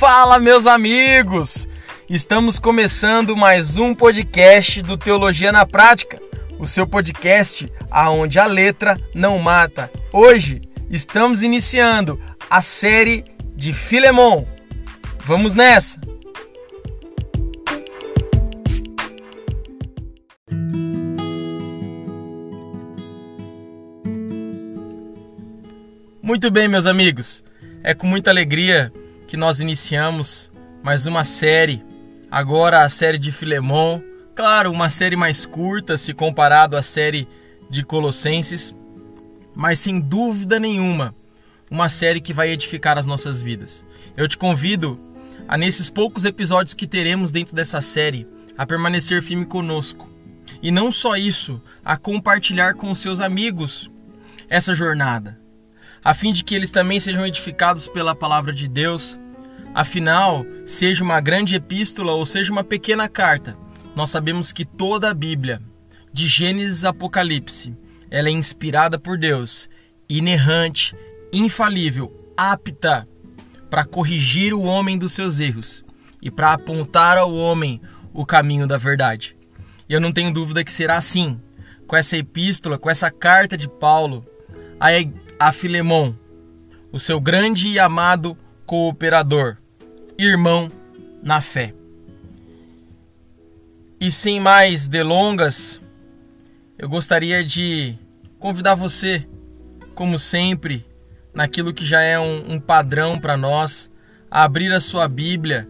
Fala, meus amigos! Estamos começando mais um podcast do Teologia na Prática, o seu podcast aonde a letra não mata. Hoje estamos iniciando a série de Filemon. Vamos nessa! Muito bem, meus amigos. É com muita alegria que nós iniciamos mais uma série, agora a série de Filemon. Claro, uma série mais curta se comparado à série de Colossenses, mas sem dúvida nenhuma, uma série que vai edificar as nossas vidas. Eu te convido a nesses poucos episódios que teremos dentro dessa série a permanecer firme conosco. E não só isso, a compartilhar com seus amigos essa jornada a fim de que eles também sejam edificados pela palavra de Deus. Afinal, seja uma grande epístola ou seja uma pequena carta, nós sabemos que toda a Bíblia, de Gênesis a Apocalipse, ela é inspirada por Deus, inerrante, infalível, apta para corrigir o homem dos seus erros e para apontar ao homem o caminho da verdade. E eu não tenho dúvida que será assim, com essa epístola, com essa carta de Paulo a Filemon, o seu grande e amado cooperador, irmão na fé. E sem mais delongas, eu gostaria de convidar você, como sempre, naquilo que já é um, um padrão para nós, a abrir a sua Bíblia,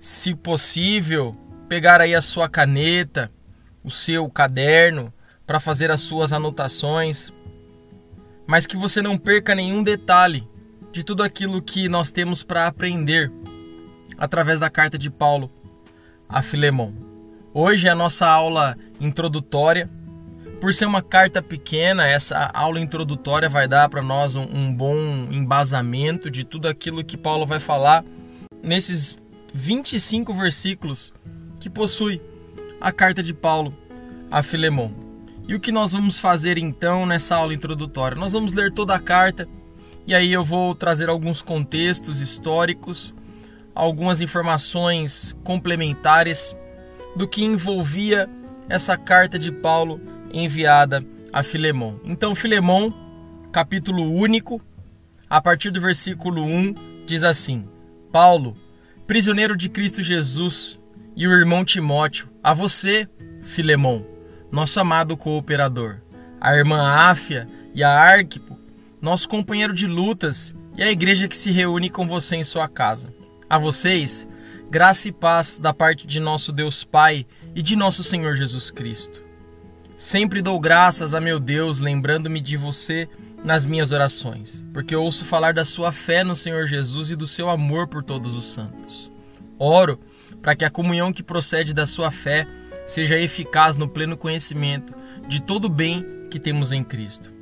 se possível, pegar aí a sua caneta, o seu caderno, para fazer as suas anotações mas que você não perca nenhum detalhe de tudo aquilo que nós temos para aprender através da carta de Paulo a Filemon. Hoje é a nossa aula introdutória. Por ser uma carta pequena, essa aula introdutória vai dar para nós um, um bom embasamento de tudo aquilo que Paulo vai falar nesses 25 versículos que possui a carta de Paulo a Filemon. E o que nós vamos fazer então nessa aula introdutória? Nós vamos ler toda a carta e aí eu vou trazer alguns contextos históricos, algumas informações complementares do que envolvia essa carta de Paulo enviada a Filemon. Então, Filemon, capítulo único, a partir do versículo 1, diz assim: Paulo, prisioneiro de Cristo Jesus, e o irmão Timóteo, a você, Filemon nosso amado cooperador, a irmã Áfia e a Arquipo, nosso companheiro de lutas e a igreja que se reúne com você em sua casa. A vocês, graça e paz da parte de nosso Deus Pai e de nosso Senhor Jesus Cristo. Sempre dou graças a meu Deus, lembrando-me de você nas minhas orações, porque ouço falar da sua fé no Senhor Jesus e do seu amor por todos os santos. Oro para que a comunhão que procede da sua fé seja eficaz no pleno conhecimento de todo o bem que temos em Cristo.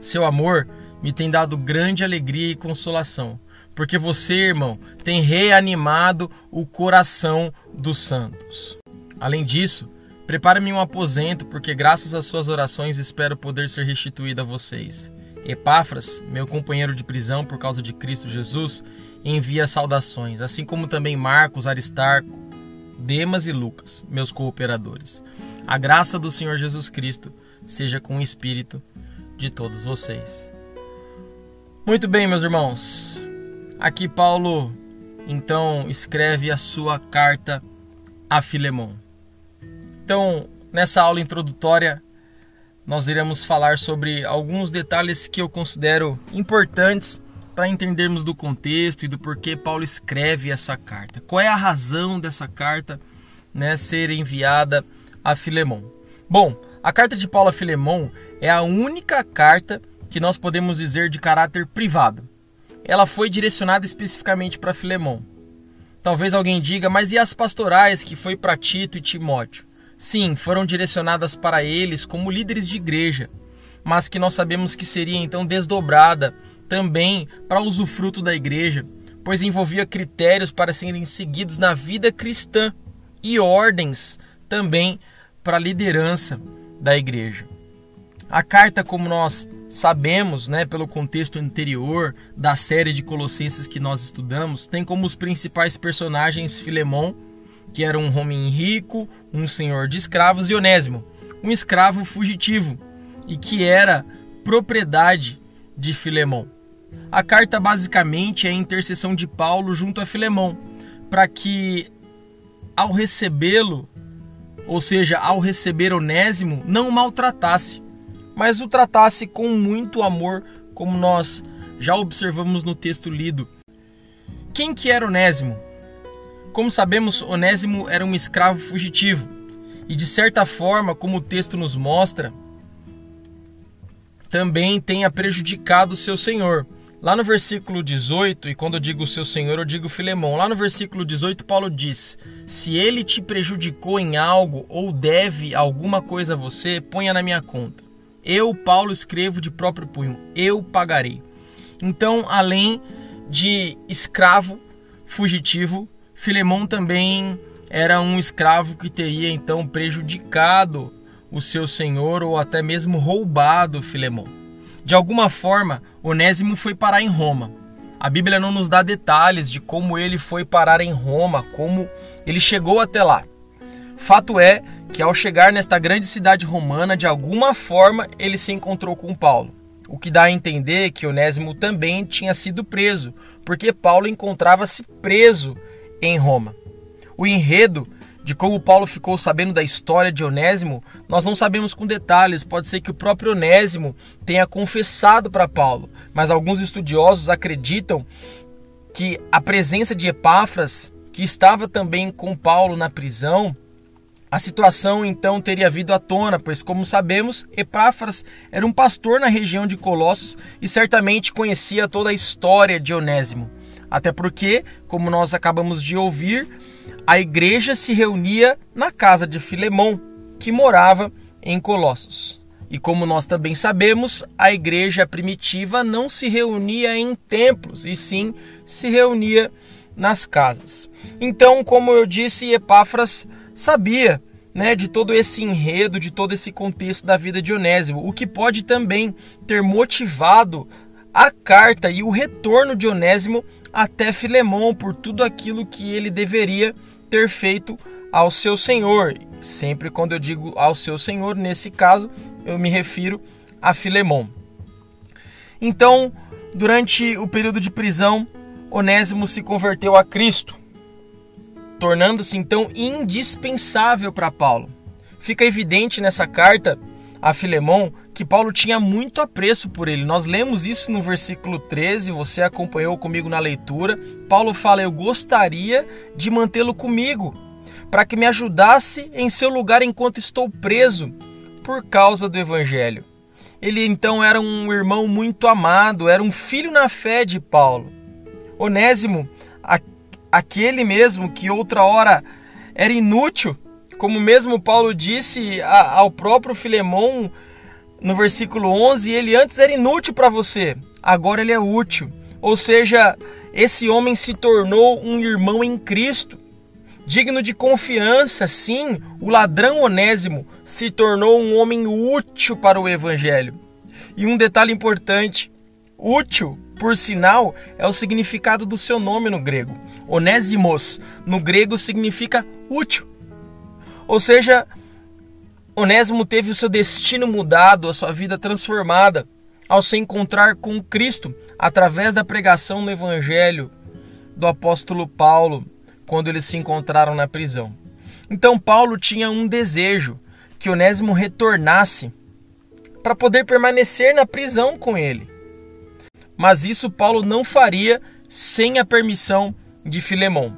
Seu amor me tem dado grande alegria e consolação, porque você, irmão, tem reanimado o coração dos santos. Além disso, prepare-me um aposento, porque graças às suas orações espero poder ser restituído a vocês. Epáfras, meu companheiro de prisão por causa de Cristo Jesus, envia saudações, assim como também Marcos, Aristarco, Demas e Lucas, meus cooperadores. A graça do Senhor Jesus Cristo seja com o espírito de todos vocês. Muito bem, meus irmãos. Aqui Paulo então escreve a sua carta a Filemon. Então, nessa aula introdutória, nós iremos falar sobre alguns detalhes que eu considero importantes para entendermos do contexto e do porquê Paulo escreve essa carta. Qual é a razão dessa carta né, ser enviada a Filemon? Bom, a carta de Paulo a Filemon é a única carta que nós podemos dizer de caráter privado. Ela foi direcionada especificamente para Filemon. Talvez alguém diga, mas e as pastorais que foi para Tito e Timóteo? Sim, foram direcionadas para eles como líderes de igreja, mas que nós sabemos que seria então desdobrada também para usufruto da igreja, pois envolvia critérios para serem seguidos na vida cristã e ordens também para a liderança da igreja. A carta, como nós sabemos, né, pelo contexto anterior da série de Colossenses que nós estudamos, tem como os principais personagens Filemão, que era um homem rico, um senhor de escravos, e Onésimo, um escravo fugitivo e que era propriedade de Filemão. A carta basicamente é a intercessão de Paulo junto a Filemão, para que ao recebê-lo, ou seja, ao receber Onésimo, não o maltratasse, mas o tratasse com muito amor, como nós já observamos no texto lido. Quem que era Onésimo? Como sabemos, Onésimo era um escravo fugitivo, e de certa forma, como o texto nos mostra, também tenha prejudicado seu senhor. Lá no versículo 18, e quando eu digo seu senhor, eu digo Filemão. Lá no versículo 18, Paulo diz: Se ele te prejudicou em algo ou deve alguma coisa a você, ponha na minha conta. Eu, Paulo, escrevo de próprio punho, eu pagarei. Então, além de escravo fugitivo, Filemão também era um escravo que teria então prejudicado o seu senhor ou até mesmo roubado Filemão. De alguma forma, Onésimo foi parar em Roma. A Bíblia não nos dá detalhes de como ele foi parar em Roma, como ele chegou até lá. Fato é que ao chegar nesta grande cidade romana, de alguma forma ele se encontrou com Paulo. O que dá a entender que Onésimo também tinha sido preso, porque Paulo encontrava-se preso em Roma. O enredo de como Paulo ficou sabendo da história de Onésimo, nós não sabemos com detalhes. Pode ser que o próprio Onésimo tenha confessado para Paulo, mas alguns estudiosos acreditam que a presença de Epáfras, que estava também com Paulo na prisão, a situação então teria vindo à tona, pois, como sabemos, Epáfras era um pastor na região de Colossos e certamente conhecia toda a história de Onésimo. Até porque, como nós acabamos de ouvir, a igreja se reunia na casa de Filemão, que morava em Colossos. E como nós também sabemos, a igreja primitiva não se reunia em templos, e sim se reunia nas casas. Então, como eu disse, Epáfras sabia né, de todo esse enredo, de todo esse contexto da vida de Onésimo, o que pode também ter motivado a carta e o retorno de Onésimo até Filemão por tudo aquilo que ele deveria ter feito ao seu senhor. Sempre quando eu digo ao seu senhor, nesse caso, eu me refiro a Filemão. Então, durante o período de prisão, Onésimo se converteu a Cristo, tornando-se então indispensável para Paulo. Fica evidente nessa carta a Filemão que Paulo tinha muito apreço por ele. Nós lemos isso no versículo 13, você acompanhou comigo na leitura. Paulo fala: Eu gostaria de mantê-lo comigo, para que me ajudasse em seu lugar enquanto estou preso, por causa do Evangelho. Ele então era um irmão muito amado, era um filho na fé de Paulo. Onésimo, aquele mesmo que outra hora era inútil, como mesmo Paulo disse ao próprio Filemão no versículo 11, ele antes era inútil para você, agora ele é útil. Ou seja, esse homem se tornou um irmão em Cristo, digno de confiança. Sim, o ladrão Onésimo se tornou um homem útil para o evangelho. E um detalhe importante: útil, por sinal, é o significado do seu nome no grego. Onésimos, no grego, significa útil. Ou seja, Onésimo teve o seu destino mudado, a sua vida transformada ao se encontrar com Cristo através da pregação no Evangelho do apóstolo Paulo, quando eles se encontraram na prisão. Então, Paulo tinha um desejo que Onésimo retornasse para poder permanecer na prisão com ele. Mas isso Paulo não faria sem a permissão de Filemão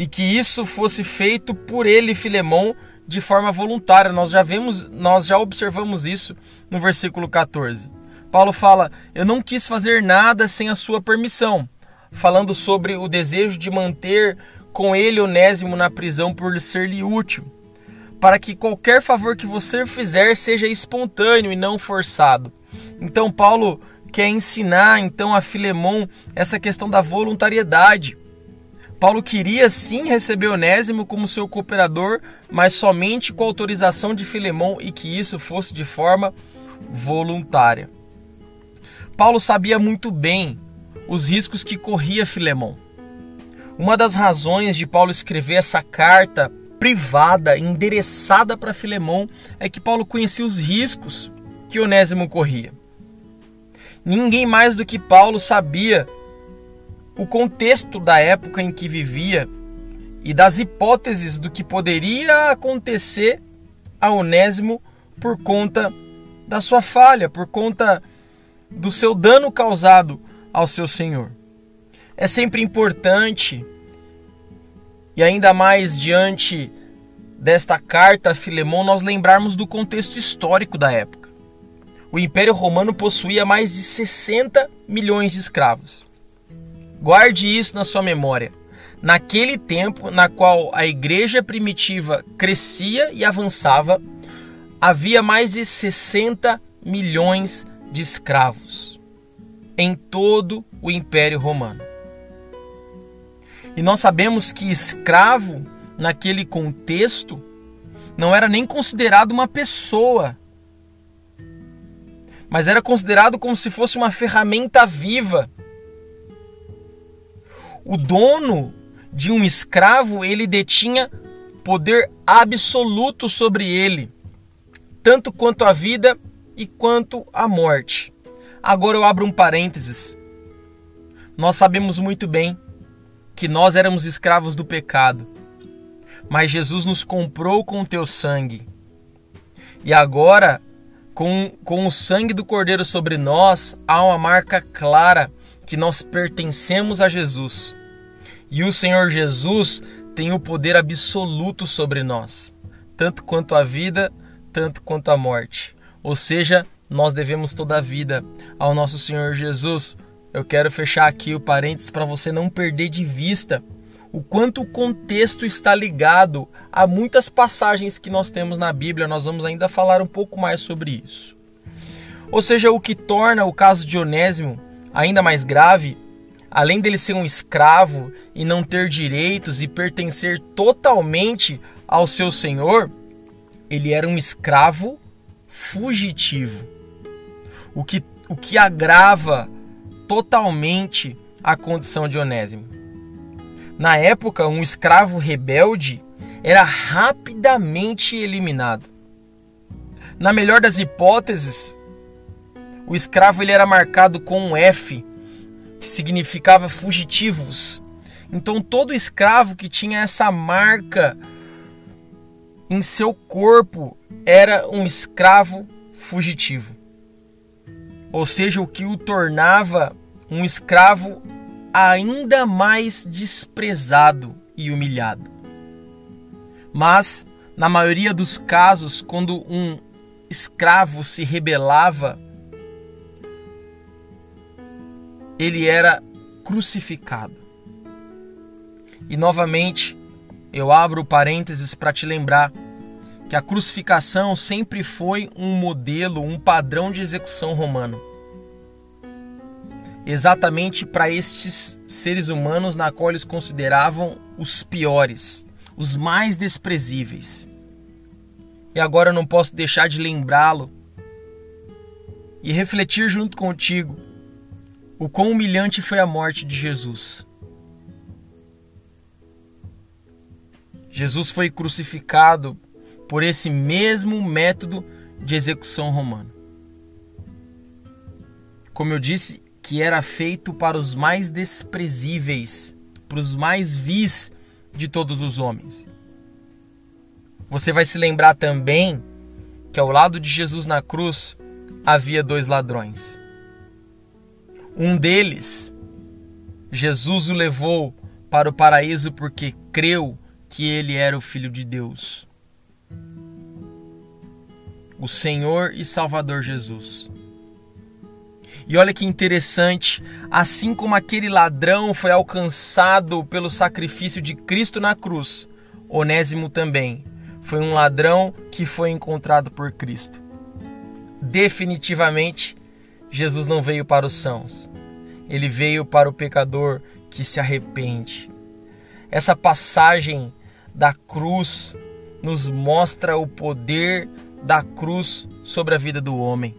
e que isso fosse feito por ele, Filemão, de forma voluntária. Nós já vemos, nós já observamos isso no versículo 14. Paulo fala: "Eu não quis fazer nada sem a sua permissão", falando sobre o desejo de manter com ele Onésimo na prisão por ser-lhe útil, para que qualquer favor que você fizer seja espontâneo e não forçado. Então Paulo quer ensinar então a Filemão essa questão da voluntariedade. Paulo queria sim receber Onésimo como seu cooperador, mas somente com autorização de Filemão e que isso fosse de forma voluntária. Paulo sabia muito bem os riscos que corria Filemão. Uma das razões de Paulo escrever essa carta privada, endereçada para Filemão, é que Paulo conhecia os riscos que Onésimo corria. Ninguém mais do que Paulo sabia o contexto da época em que vivia e das hipóteses do que poderia acontecer a Onésimo por conta da sua falha, por conta do seu dano causado ao seu Senhor. É sempre importante, e ainda mais diante desta carta a Filemão, nós lembrarmos do contexto histórico da época. O Império Romano possuía mais de 60 milhões de escravos. Guarde isso na sua memória. Naquele tempo na qual a igreja primitiva crescia e avançava, havia mais de 60 milhões de escravos em todo o Império Romano. E nós sabemos que escravo, naquele contexto, não era nem considerado uma pessoa, mas era considerado como se fosse uma ferramenta viva o dono de um escravo, ele detinha poder absoluto sobre ele, tanto quanto a vida e quanto a morte. Agora eu abro um parênteses. Nós sabemos muito bem que nós éramos escravos do pecado, mas Jesus nos comprou com o teu sangue. E agora, com, com o sangue do Cordeiro sobre nós, há uma marca clara que nós pertencemos a Jesus. E o Senhor Jesus tem o poder absoluto sobre nós, tanto quanto a vida, tanto quanto a morte. Ou seja, nós devemos toda a vida ao nosso Senhor Jesus. Eu quero fechar aqui o parênteses para você não perder de vista o quanto o contexto está ligado a muitas passagens que nós temos na Bíblia. Nós vamos ainda falar um pouco mais sobre isso. Ou seja, o que torna o caso de Onésimo ainda mais grave, além dele ser um escravo e não ter direitos e pertencer totalmente ao seu senhor, ele era um escravo fugitivo. O que, o que agrava totalmente a condição de Onésimo. Na época, um escravo rebelde era rapidamente eliminado. Na melhor das hipóteses, o escravo ele era marcado com um F, que significava fugitivos. Então todo escravo que tinha essa marca em seu corpo era um escravo fugitivo. Ou seja, o que o tornava um escravo ainda mais desprezado e humilhado. Mas, na maioria dos casos, quando um escravo se rebelava ele era crucificado. E novamente, eu abro parênteses para te lembrar que a crucificação sempre foi um modelo, um padrão de execução romano. Exatamente para estes seres humanos na qual eles consideravam os piores, os mais desprezíveis. E agora eu não posso deixar de lembrá-lo e refletir junto contigo o quão humilhante foi a morte de Jesus. Jesus foi crucificado por esse mesmo método de execução romana. Como eu disse, que era feito para os mais desprezíveis, para os mais vis de todos os homens. Você vai se lembrar também que ao lado de Jesus na cruz havia dois ladrões. Um deles, Jesus o levou para o paraíso porque creu que ele era o Filho de Deus. O Senhor e Salvador Jesus. E olha que interessante, assim como aquele ladrão foi alcançado pelo sacrifício de Cristo na cruz, Onésimo também foi um ladrão que foi encontrado por Cristo. Definitivamente, Jesus não veio para os sãos, ele veio para o pecador que se arrepende. Essa passagem da cruz nos mostra o poder da cruz sobre a vida do homem.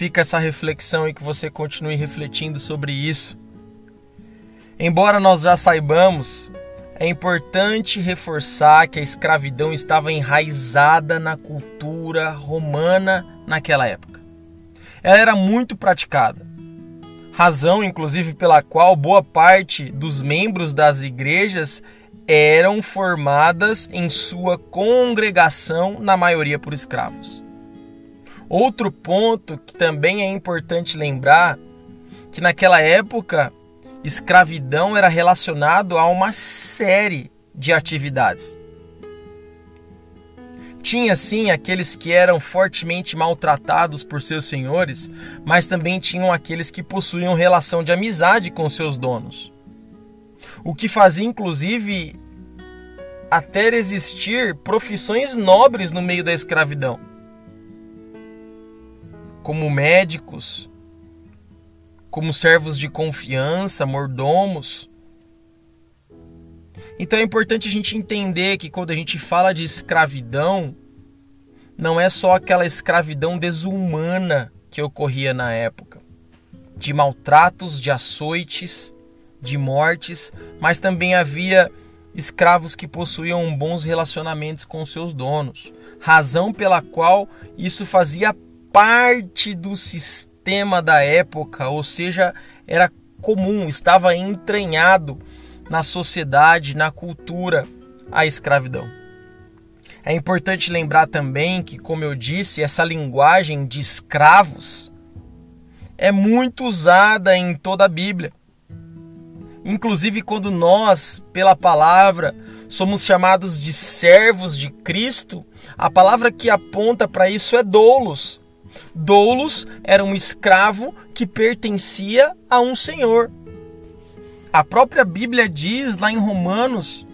fica essa reflexão e que você continue refletindo sobre isso. Embora nós já saibamos, é importante reforçar que a escravidão estava enraizada na cultura romana naquela época. Ela era muito praticada, razão inclusive pela qual boa parte dos membros das igrejas eram formadas em sua congregação, na maioria por escravos. Outro ponto que também é importante lembrar que naquela época escravidão era relacionado a uma série de atividades. Tinha sim aqueles que eram fortemente maltratados por seus senhores, mas também tinham aqueles que possuíam relação de amizade com seus donos. O que fazia inclusive até existir profissões nobres no meio da escravidão como médicos, como servos de confiança, mordomos. Então é importante a gente entender que quando a gente fala de escravidão, não é só aquela escravidão desumana que ocorria na época, de maltratos, de açoites, de mortes, mas também havia escravos que possuíam bons relacionamentos com seus donos, razão pela qual isso fazia parte do sistema da época, ou seja, era comum, estava entranhado na sociedade, na cultura, a escravidão. É importante lembrar também que, como eu disse, essa linguagem de escravos é muito usada em toda a Bíblia. Inclusive, quando nós, pela palavra, somos chamados de servos de Cristo, a palavra que aponta para isso é doulos, Doulos era um escravo que pertencia a um senhor. A própria Bíblia diz lá em Romanos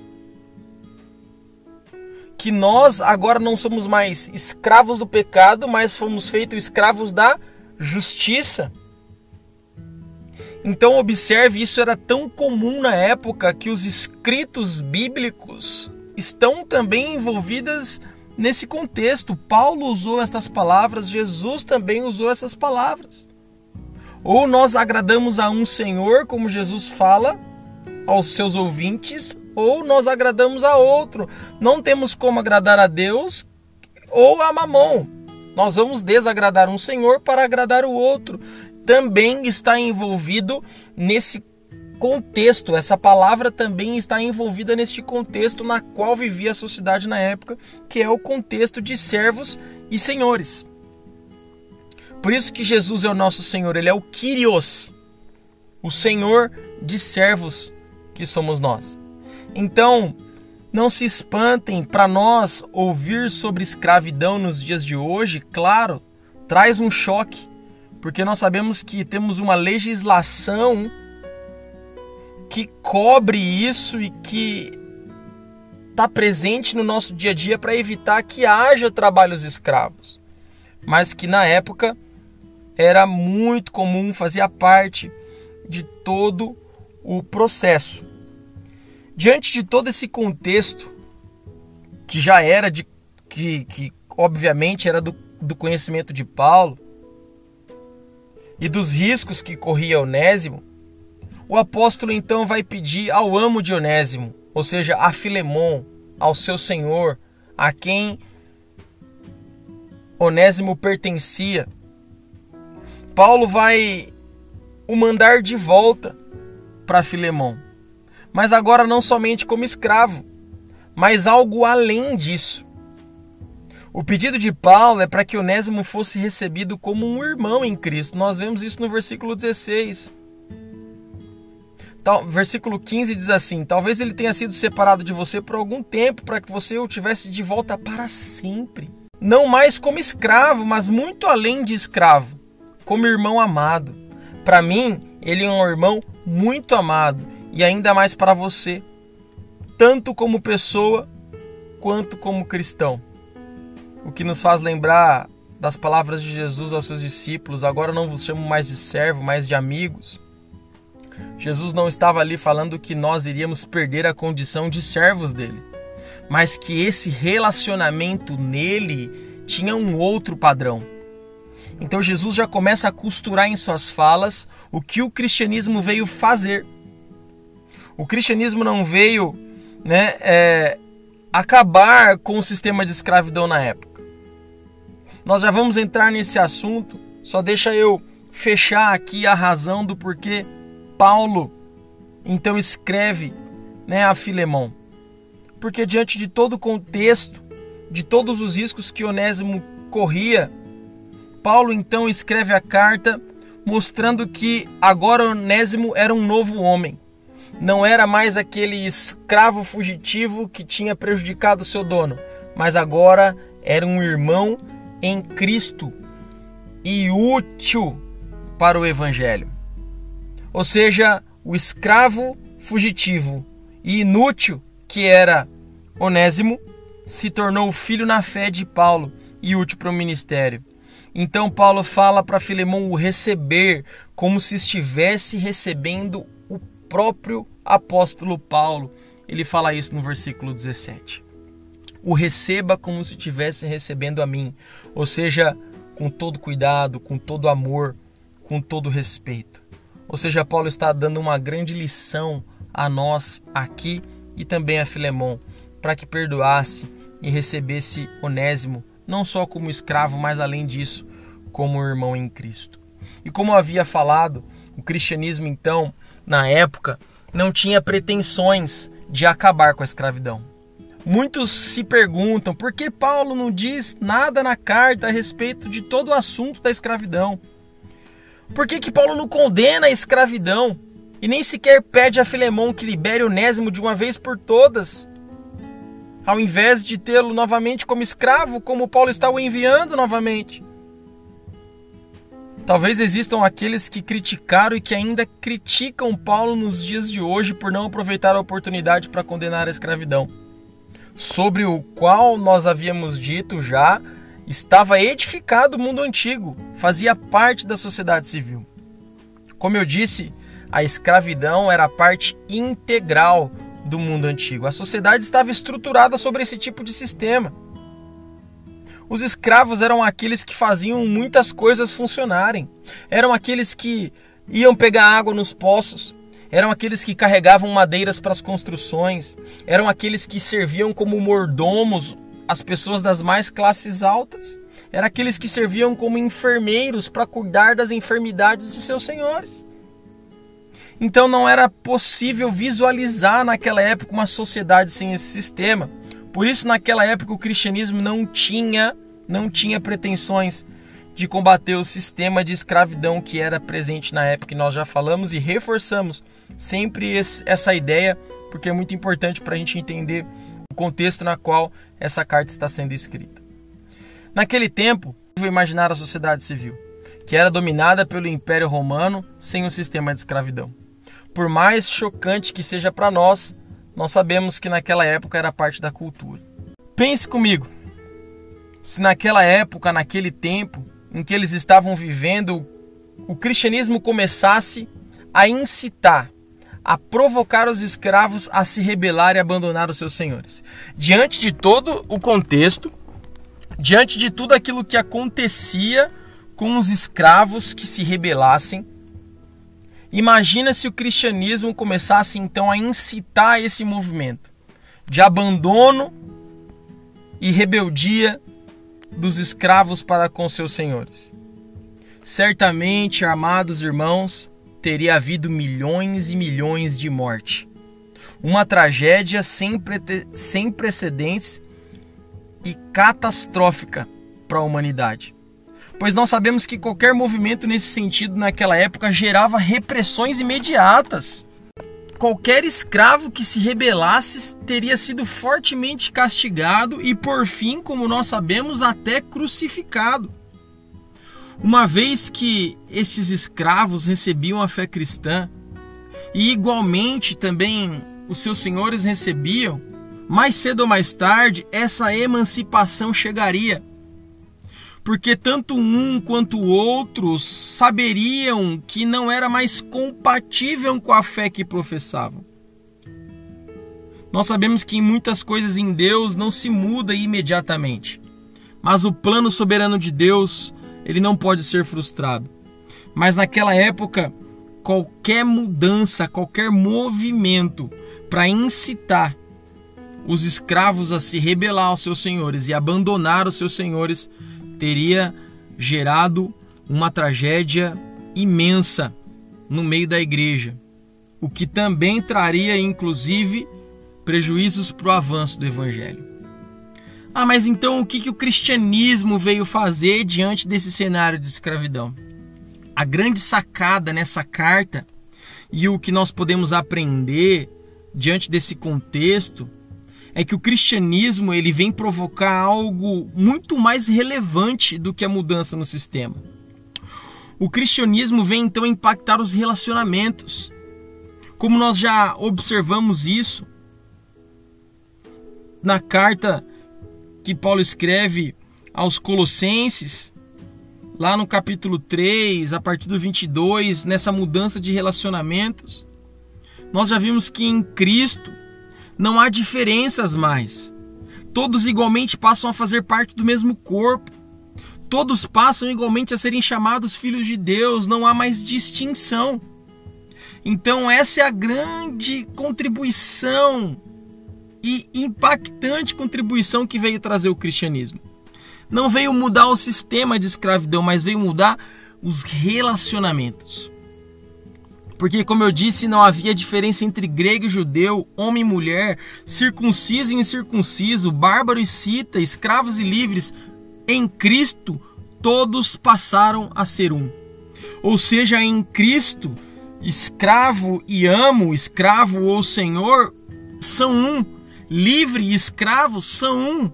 que nós agora não somos mais escravos do pecado, mas fomos feitos escravos da justiça. Então observe, isso era tão comum na época que os escritos bíblicos estão também envolvidas Nesse contexto, Paulo usou estas palavras, Jesus também usou essas palavras. Ou nós agradamos a um Senhor, como Jesus fala aos seus ouvintes, ou nós agradamos a outro. Não temos como agradar a Deus ou a Mamão. Nós vamos desagradar um Senhor para agradar o outro. Também está envolvido nesse contexto, essa palavra também está envolvida neste contexto na qual vivia a sociedade na época, que é o contexto de servos e senhores. Por isso que Jesus é o nosso Senhor, ele é o Kyrios, o Senhor de servos que somos nós. Então, não se espantem para nós ouvir sobre escravidão nos dias de hoje, claro, traz um choque, porque nós sabemos que temos uma legislação que cobre isso e que está presente no nosso dia a dia para evitar que haja trabalhos escravos, mas que na época era muito comum, fazia parte de todo o processo. Diante de todo esse contexto, que já era de que, que obviamente era do, do conhecimento de Paulo, e dos riscos que corria Onésimo, o apóstolo então vai pedir ao amo de Onésimo, ou seja, a Filemon, ao seu senhor, a quem Onésimo pertencia. Paulo vai o mandar de volta para Filemon, mas agora não somente como escravo, mas algo além disso. O pedido de Paulo é para que Onésimo fosse recebido como um irmão em Cristo. Nós vemos isso no versículo 16. Tal, versículo 15 diz assim: Talvez ele tenha sido separado de você por algum tempo para que você o tivesse de volta para sempre. Não mais como escravo, mas muito além de escravo, como irmão amado. Para mim, ele é um irmão muito amado e ainda mais para você, tanto como pessoa quanto como cristão. O que nos faz lembrar das palavras de Jesus aos seus discípulos: Agora não vos chamo mais de servo, mas de amigos Jesus não estava ali falando que nós iríamos perder a condição de servos dele, mas que esse relacionamento nele tinha um outro padrão. Então Jesus já começa a costurar em suas falas o que o cristianismo veio fazer. O cristianismo não veio né, é, acabar com o sistema de escravidão na época. Nós já vamos entrar nesse assunto, só deixa eu fechar aqui a razão do porquê Paulo então escreve né, a Filemão. Porque diante de todo o contexto, de todos os riscos que Onésimo corria, Paulo então escreve a carta mostrando que agora Onésimo era um novo homem. Não era mais aquele escravo fugitivo que tinha prejudicado seu dono, mas agora era um irmão em Cristo e útil para o evangelho. Ou seja, o escravo fugitivo e inútil que era Onésimo se tornou filho na fé de Paulo e útil para o ministério. Então Paulo fala para Filemão o receber como se estivesse recebendo o próprio apóstolo Paulo. Ele fala isso no versículo 17. O receba como se estivesse recebendo a mim, ou seja, com todo cuidado, com todo amor, com todo respeito. Ou seja, Paulo está dando uma grande lição a nós aqui e também a Filemão, para que perdoasse e recebesse Onésimo, não só como escravo, mas além disso, como irmão em Cristo. E como havia falado, o cristianismo então, na época, não tinha pretensões de acabar com a escravidão. Muitos se perguntam por que Paulo não diz nada na carta a respeito de todo o assunto da escravidão. Por que, que Paulo não condena a escravidão e nem sequer pede a Filemão que libere Onésimo de uma vez por todas? Ao invés de tê-lo novamente como escravo, como Paulo está o enviando novamente. Talvez existam aqueles que criticaram e que ainda criticam Paulo nos dias de hoje por não aproveitar a oportunidade para condenar a escravidão, sobre o qual nós havíamos dito já estava edificado o mundo antigo, fazia parte da sociedade civil. Como eu disse, a escravidão era parte integral do mundo antigo. A sociedade estava estruturada sobre esse tipo de sistema. Os escravos eram aqueles que faziam muitas coisas funcionarem. Eram aqueles que iam pegar água nos poços. Eram aqueles que carregavam madeiras para as construções. Eram aqueles que serviam como mordomos as pessoas das mais classes altas. Eram aqueles que serviam como enfermeiros para cuidar das enfermidades de seus senhores. Então não era possível visualizar naquela época uma sociedade sem esse sistema. Por isso naquela época o cristianismo não tinha não tinha pretensões de combater o sistema de escravidão que era presente na época que nós já falamos e reforçamos sempre esse, essa ideia porque é muito importante para a gente entender o contexto na qual essa carta está sendo escrita. Naquele tempo, vou imaginar a sociedade civil, que era dominada pelo Império Romano sem o sistema de escravidão por mais chocante que seja para nós, nós sabemos que naquela época era parte da cultura. Pense comigo, se naquela época, naquele tempo em que eles estavam vivendo, o cristianismo começasse a incitar, a provocar os escravos a se rebelar e abandonar os seus senhores. Diante de todo o contexto, diante de tudo aquilo que acontecia com os escravos que se rebelassem, Imagina se o cristianismo começasse então a incitar esse movimento de abandono e rebeldia dos escravos para com seus senhores. Certamente, amados irmãos, teria havido milhões e milhões de morte. Uma tragédia sem, sem precedentes e catastrófica para a humanidade pois nós sabemos que qualquer movimento nesse sentido naquela época gerava repressões imediatas. Qualquer escravo que se rebelasse teria sido fortemente castigado e, por fim, como nós sabemos, até crucificado. Uma vez que esses escravos recebiam a fé cristã e, igualmente, também os seus senhores recebiam, mais cedo ou mais tarde essa emancipação chegaria porque tanto um quanto o outro saberiam que não era mais compatível com a fé que professavam. Nós sabemos que muitas coisas em Deus não se muda imediatamente, mas o plano soberano de Deus ele não pode ser frustrado. Mas naquela época, qualquer mudança, qualquer movimento para incitar os escravos a se rebelar aos seus senhores e abandonar os seus senhores teria gerado uma tragédia imensa no meio da igreja, o que também traria, inclusive, prejuízos para o avanço do evangelho. Ah, mas então o que, que o cristianismo veio fazer diante desse cenário de escravidão? A grande sacada nessa carta e o que nós podemos aprender diante desse contexto é que o cristianismo ele vem provocar algo muito mais relevante do que a mudança no sistema. O cristianismo vem então impactar os relacionamentos. Como nós já observamos isso na carta que Paulo escreve aos Colossenses, lá no capítulo 3, a partir do 22, nessa mudança de relacionamentos, nós já vimos que em Cristo não há diferenças mais. Todos igualmente passam a fazer parte do mesmo corpo. Todos passam igualmente a serem chamados filhos de Deus, não há mais distinção. Então, essa é a grande contribuição e impactante contribuição que veio trazer o cristianismo. Não veio mudar o sistema de escravidão, mas veio mudar os relacionamentos. Porque, como eu disse, não havia diferença entre grego e judeu, homem e mulher, circunciso e incircunciso, bárbaro e cita, escravos e livres. Em Cristo, todos passaram a ser um. Ou seja, em Cristo, escravo e amo, escravo ou senhor, são um. Livre e escravo são um.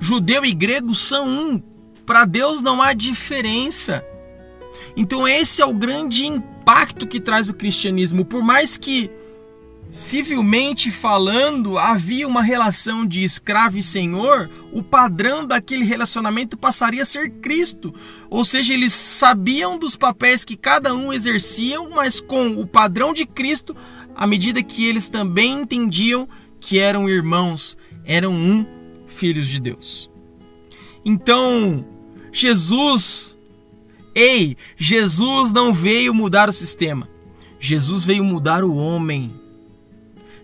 Judeu e grego são um. Para Deus não há diferença. Então, esse é o grande impacto que traz o cristianismo. Por mais que, civilmente falando, havia uma relação de escravo e senhor, o padrão daquele relacionamento passaria a ser Cristo. Ou seja, eles sabiam dos papéis que cada um exerciam, mas com o padrão de Cristo, à medida que eles também entendiam que eram irmãos, eram um filhos de Deus. Então, Jesus Ei, Jesus não veio mudar o sistema. Jesus veio mudar o homem.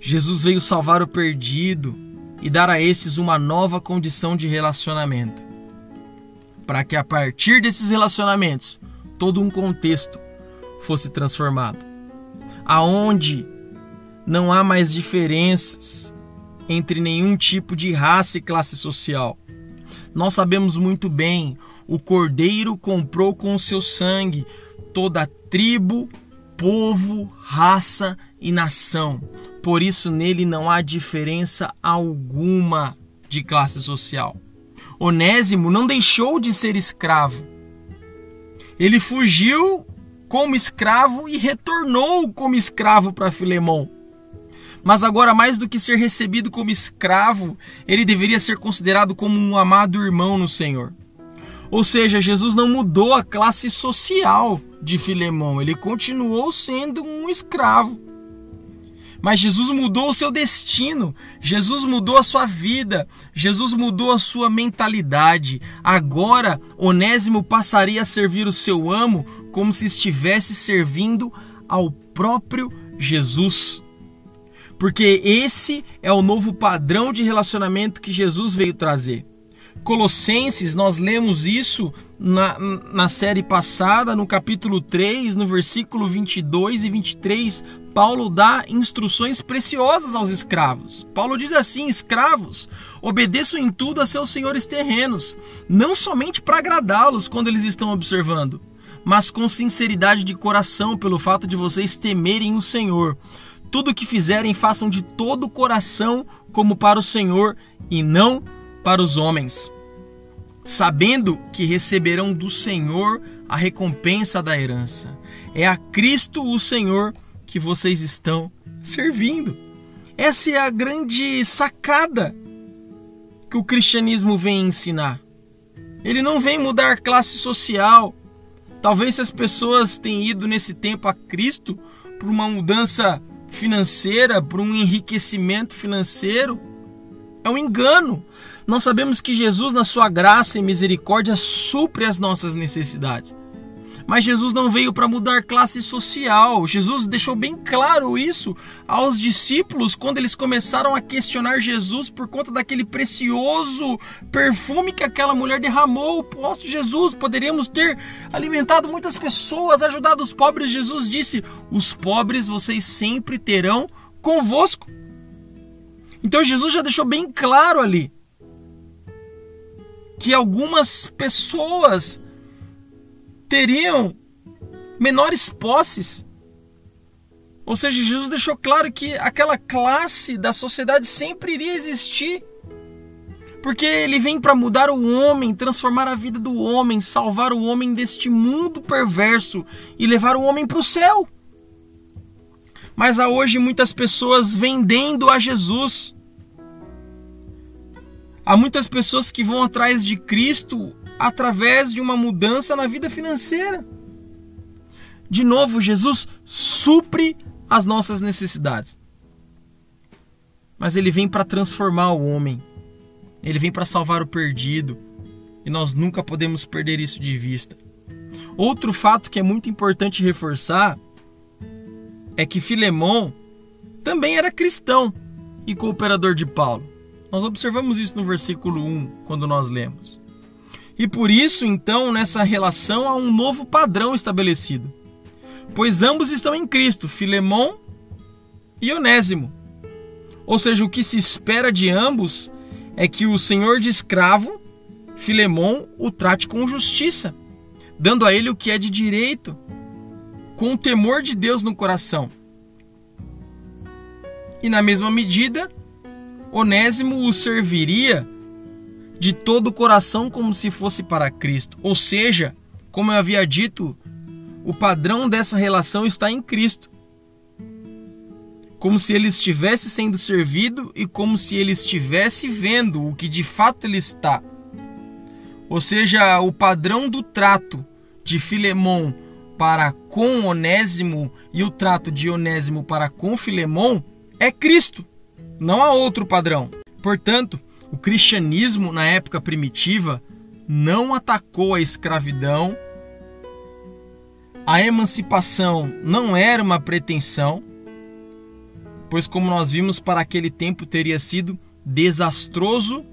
Jesus veio salvar o perdido e dar a esses uma nova condição de relacionamento. Para que a partir desses relacionamentos, todo um contexto fosse transformado. Aonde não há mais diferenças entre nenhum tipo de raça e classe social. Nós sabemos muito bem o Cordeiro comprou com o seu sangue toda tribo, povo, raça e nação. Por isso nele não há diferença alguma de classe social. Onésimo não deixou de ser escravo. Ele fugiu como escravo e retornou como escravo para Filemão. Mas agora, mais do que ser recebido como escravo, ele deveria ser considerado como um amado irmão no Senhor. Ou seja, Jesus não mudou a classe social de Filemão, ele continuou sendo um escravo. Mas Jesus mudou o seu destino, Jesus mudou a sua vida, Jesus mudou a sua mentalidade. Agora, Onésimo passaria a servir o seu amo como se estivesse servindo ao próprio Jesus. Porque esse é o novo padrão de relacionamento que Jesus veio trazer. Colossenses, nós lemos isso na, na série passada, no capítulo 3, no versículo 22 e 23. Paulo dá instruções preciosas aos escravos. Paulo diz assim: escravos, obedeçam em tudo a seus senhores terrenos, não somente para agradá-los quando eles estão observando, mas com sinceridade de coração, pelo fato de vocês temerem o Senhor. Tudo o que fizerem, façam de todo o coração, como para o Senhor e não para para os homens, sabendo que receberão do Senhor a recompensa da herança. É a Cristo o Senhor que vocês estão servindo. Essa é a grande sacada que o cristianismo vem ensinar. Ele não vem mudar classe social. Talvez se as pessoas tenham ido nesse tempo a Cristo por uma mudança financeira, por um enriquecimento financeiro, É um engano. Nós sabemos que Jesus, na sua graça e misericórdia, supre as nossas necessidades. Mas Jesus não veio para mudar classe social. Jesus deixou bem claro isso aos discípulos quando eles começaram a questionar Jesus por conta daquele precioso perfume que aquela mulher derramou. Posso Jesus, poderíamos ter alimentado muitas pessoas, ajudado os pobres. Jesus disse: "Os pobres vocês sempre terão convosco". Então Jesus já deixou bem claro ali que algumas pessoas teriam menores posses. Ou seja, Jesus deixou claro que aquela classe da sociedade sempre iria existir. Porque ele vem para mudar o homem, transformar a vida do homem, salvar o homem deste mundo perverso e levar o homem para o céu. Mas há hoje muitas pessoas vendendo a Jesus. Há muitas pessoas que vão atrás de Cristo através de uma mudança na vida financeira. De novo, Jesus supre as nossas necessidades. Mas ele vem para transformar o homem. Ele vem para salvar o perdido. E nós nunca podemos perder isso de vista. Outro fato que é muito importante reforçar é que Filemão também era cristão e cooperador de Paulo. Nós observamos isso no versículo 1, quando nós lemos. E por isso, então, nessa relação há um novo padrão estabelecido. Pois ambos estão em Cristo, Filemon e Onésimo. Ou seja, o que se espera de ambos é que o senhor de escravo, Filemon, o trate com justiça, dando a ele o que é de direito, com o temor de Deus no coração. E na mesma medida, Onésimo o serviria de todo o coração como se fosse para Cristo. Ou seja, como eu havia dito, o padrão dessa relação está em Cristo. Como se ele estivesse sendo servido e como se ele estivesse vendo o que de fato ele está. Ou seja, o padrão do trato de Filemão para com Onésimo e o trato de Onésimo para com Filemão é Cristo. Não há outro padrão. Portanto, o cristianismo, na época primitiva, não atacou a escravidão, a emancipação não era uma pretensão, pois, como nós vimos, para aquele tempo teria sido desastroso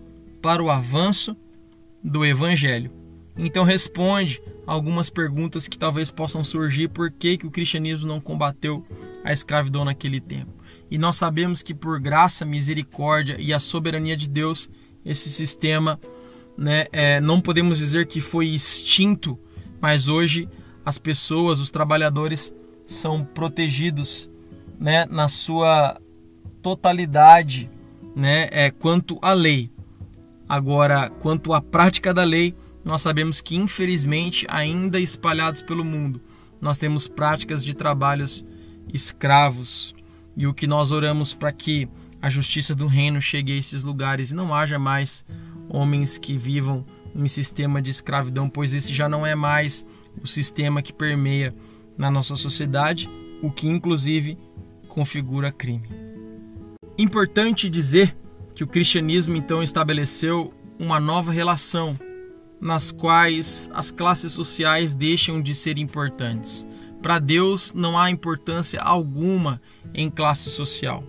para o avanço do evangelho. Então, responde algumas perguntas que talvez possam surgir: por que, que o cristianismo não combateu a escravidão naquele tempo? E nós sabemos que por graça, misericórdia e a soberania de Deus, esse sistema, né, é, não podemos dizer que foi extinto, mas hoje as pessoas, os trabalhadores, são protegidos né, na sua totalidade né, é, quanto à lei. Agora, quanto à prática da lei, nós sabemos que infelizmente ainda espalhados pelo mundo, nós temos práticas de trabalhos escravos, e o que nós oramos para que a justiça do reino chegue a esses lugares e não haja mais homens que vivam em sistema de escravidão, pois esse já não é mais o sistema que permeia na nossa sociedade, o que inclusive configura crime. Importante dizer que o cristianismo então estabeleceu uma nova relação nas quais as classes sociais deixam de ser importantes. Para Deus não há importância alguma em classe social.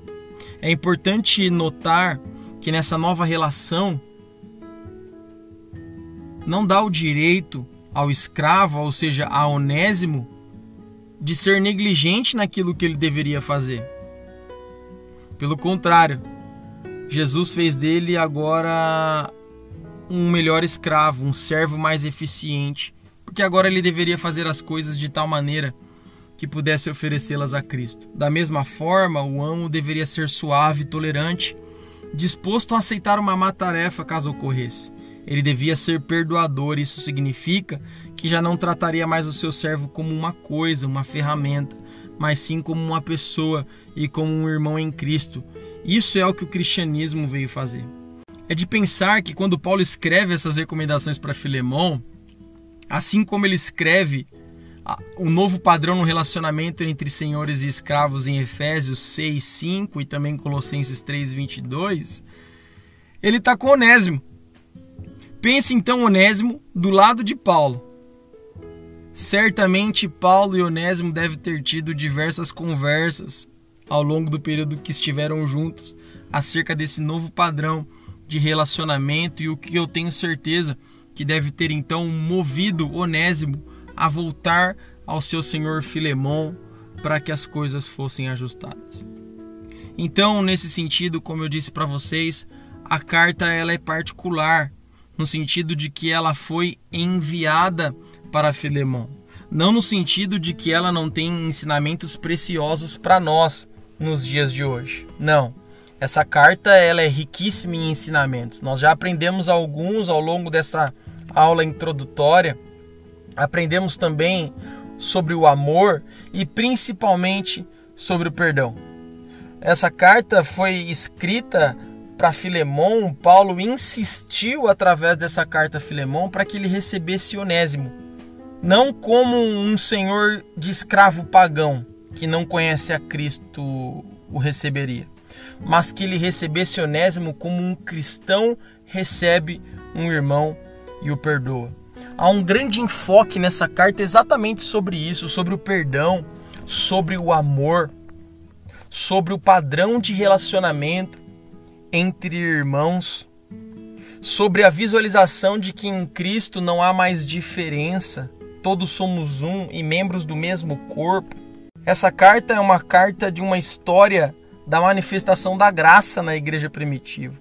É importante notar que nessa nova relação não dá o direito ao escravo, ou seja, a Onésimo, de ser negligente naquilo que ele deveria fazer. Pelo contrário, Jesus fez dele agora um melhor escravo, um servo mais eficiente, porque agora ele deveria fazer as coisas de tal maneira que pudesse oferecê-las a Cristo. Da mesma forma, o amo deveria ser suave, tolerante, disposto a aceitar uma má tarefa caso ocorresse. Ele devia ser perdoador, isso significa que já não trataria mais o seu servo como uma coisa, uma ferramenta, mas sim como uma pessoa e como um irmão em Cristo. Isso é o que o cristianismo veio fazer. É de pensar que quando Paulo escreve essas recomendações para Filemão, assim como ele escreve o novo padrão no relacionamento entre senhores e escravos em Efésios 6, 5 e também Colossenses 3, 22, ele está com Onésimo. Pense então Onésimo do lado de Paulo. Certamente Paulo e Onésimo devem ter tido diversas conversas ao longo do período que estiveram juntos acerca desse novo padrão de relacionamento e o que eu tenho certeza que deve ter então movido Onésimo a voltar ao seu senhor Filemão para que as coisas fossem ajustadas. Então, nesse sentido, como eu disse para vocês, a carta ela é particular no sentido de que ela foi enviada para Filemão, não no sentido de que ela não tem ensinamentos preciosos para nós nos dias de hoje. Não. Essa carta ela é riquíssima em ensinamentos. Nós já aprendemos alguns ao longo dessa aula introdutória. Aprendemos também sobre o amor e principalmente sobre o perdão. Essa carta foi escrita para Filemão. Paulo insistiu através dessa carta a Filemão para que ele recebesse Onésimo, não como um senhor de escravo pagão que não conhece a Cristo o receberia, mas que ele recebesse Onésimo como um cristão recebe um irmão e o perdoa. Há um grande enfoque nessa carta exatamente sobre isso, sobre o perdão, sobre o amor, sobre o padrão de relacionamento entre irmãos, sobre a visualização de que em Cristo não há mais diferença, todos somos um e membros do mesmo corpo. Essa carta é uma carta de uma história da manifestação da graça na igreja primitiva.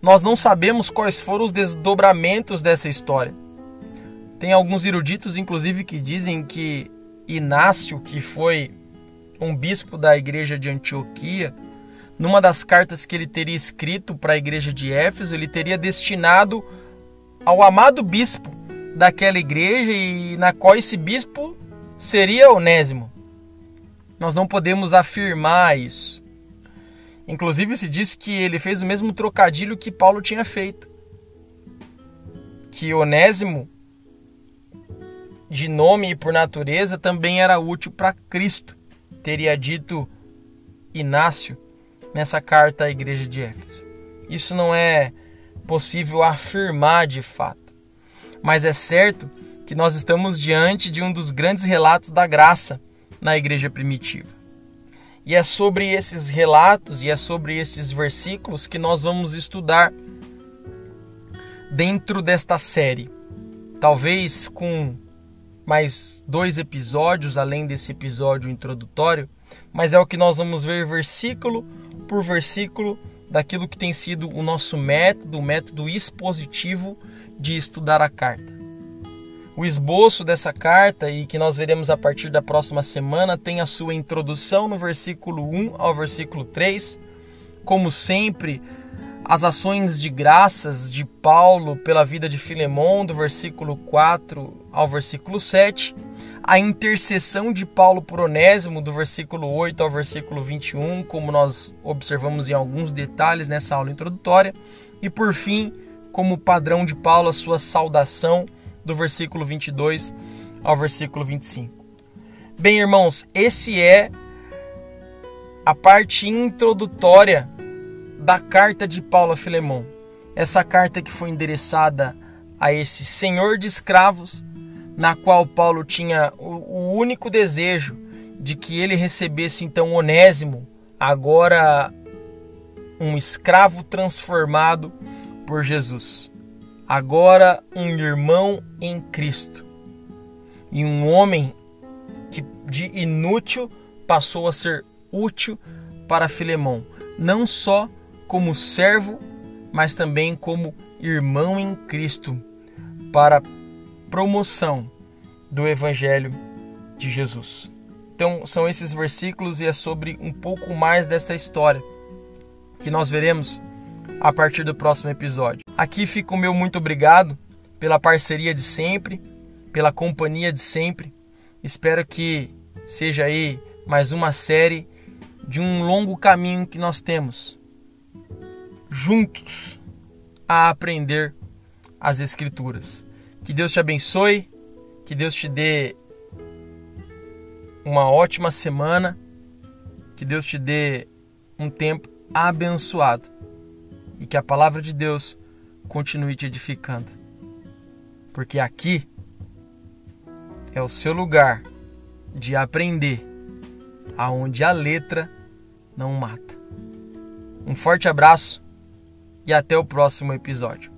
Nós não sabemos quais foram os desdobramentos dessa história. Tem alguns eruditos, inclusive, que dizem que Inácio, que foi um bispo da igreja de Antioquia, numa das cartas que ele teria escrito para a igreja de Éfeso, ele teria destinado ao amado bispo daquela igreja e na qual esse bispo seria Onésimo. Nós não podemos afirmar isso. Inclusive se diz que ele fez o mesmo trocadilho que Paulo tinha feito. Que Onésimo, de nome e por natureza, também era útil para Cristo. Teria dito Inácio nessa carta à igreja de Éfeso. Isso não é possível afirmar de fato, mas é certo que nós estamos diante de um dos grandes relatos da graça na igreja primitiva. E é sobre esses relatos e é sobre esses versículos que nós vamos estudar dentro desta série. Talvez com mais dois episódios além desse episódio introdutório, mas é o que nós vamos ver versículo por versículo daquilo que tem sido o nosso método, o método expositivo de estudar a carta. O esboço dessa carta, e que nós veremos a partir da próxima semana, tem a sua introdução no versículo 1 ao versículo 3. Como sempre, as ações de graças de Paulo pela vida de Filemão, do versículo 4 ao versículo 7. A intercessão de Paulo por Onésimo, do versículo 8 ao versículo 21, como nós observamos em alguns detalhes nessa aula introdutória. E por fim, como padrão de Paulo, a sua saudação do versículo 22 ao versículo 25. Bem, irmãos, esse é a parte introdutória da carta de Paulo a Filemão. Essa carta que foi endereçada a esse senhor de escravos, na qual Paulo tinha o único desejo de que ele recebesse então Onésimo, agora um escravo transformado por Jesus agora um irmão em Cristo. E um homem que de inútil passou a ser útil para Filemão, não só como servo, mas também como irmão em Cristo, para promoção do evangelho de Jesus. Então, são esses versículos e é sobre um pouco mais desta história que nós veremos a partir do próximo episódio. Aqui fica o meu muito obrigado pela parceria de sempre, pela companhia de sempre. Espero que seja aí mais uma série de um longo caminho que nós temos juntos a aprender as Escrituras. Que Deus te abençoe, que Deus te dê uma ótima semana, que Deus te dê um tempo abençoado e que a palavra de Deus continue te edificando. Porque aqui é o seu lugar de aprender aonde a letra não mata. Um forte abraço e até o próximo episódio.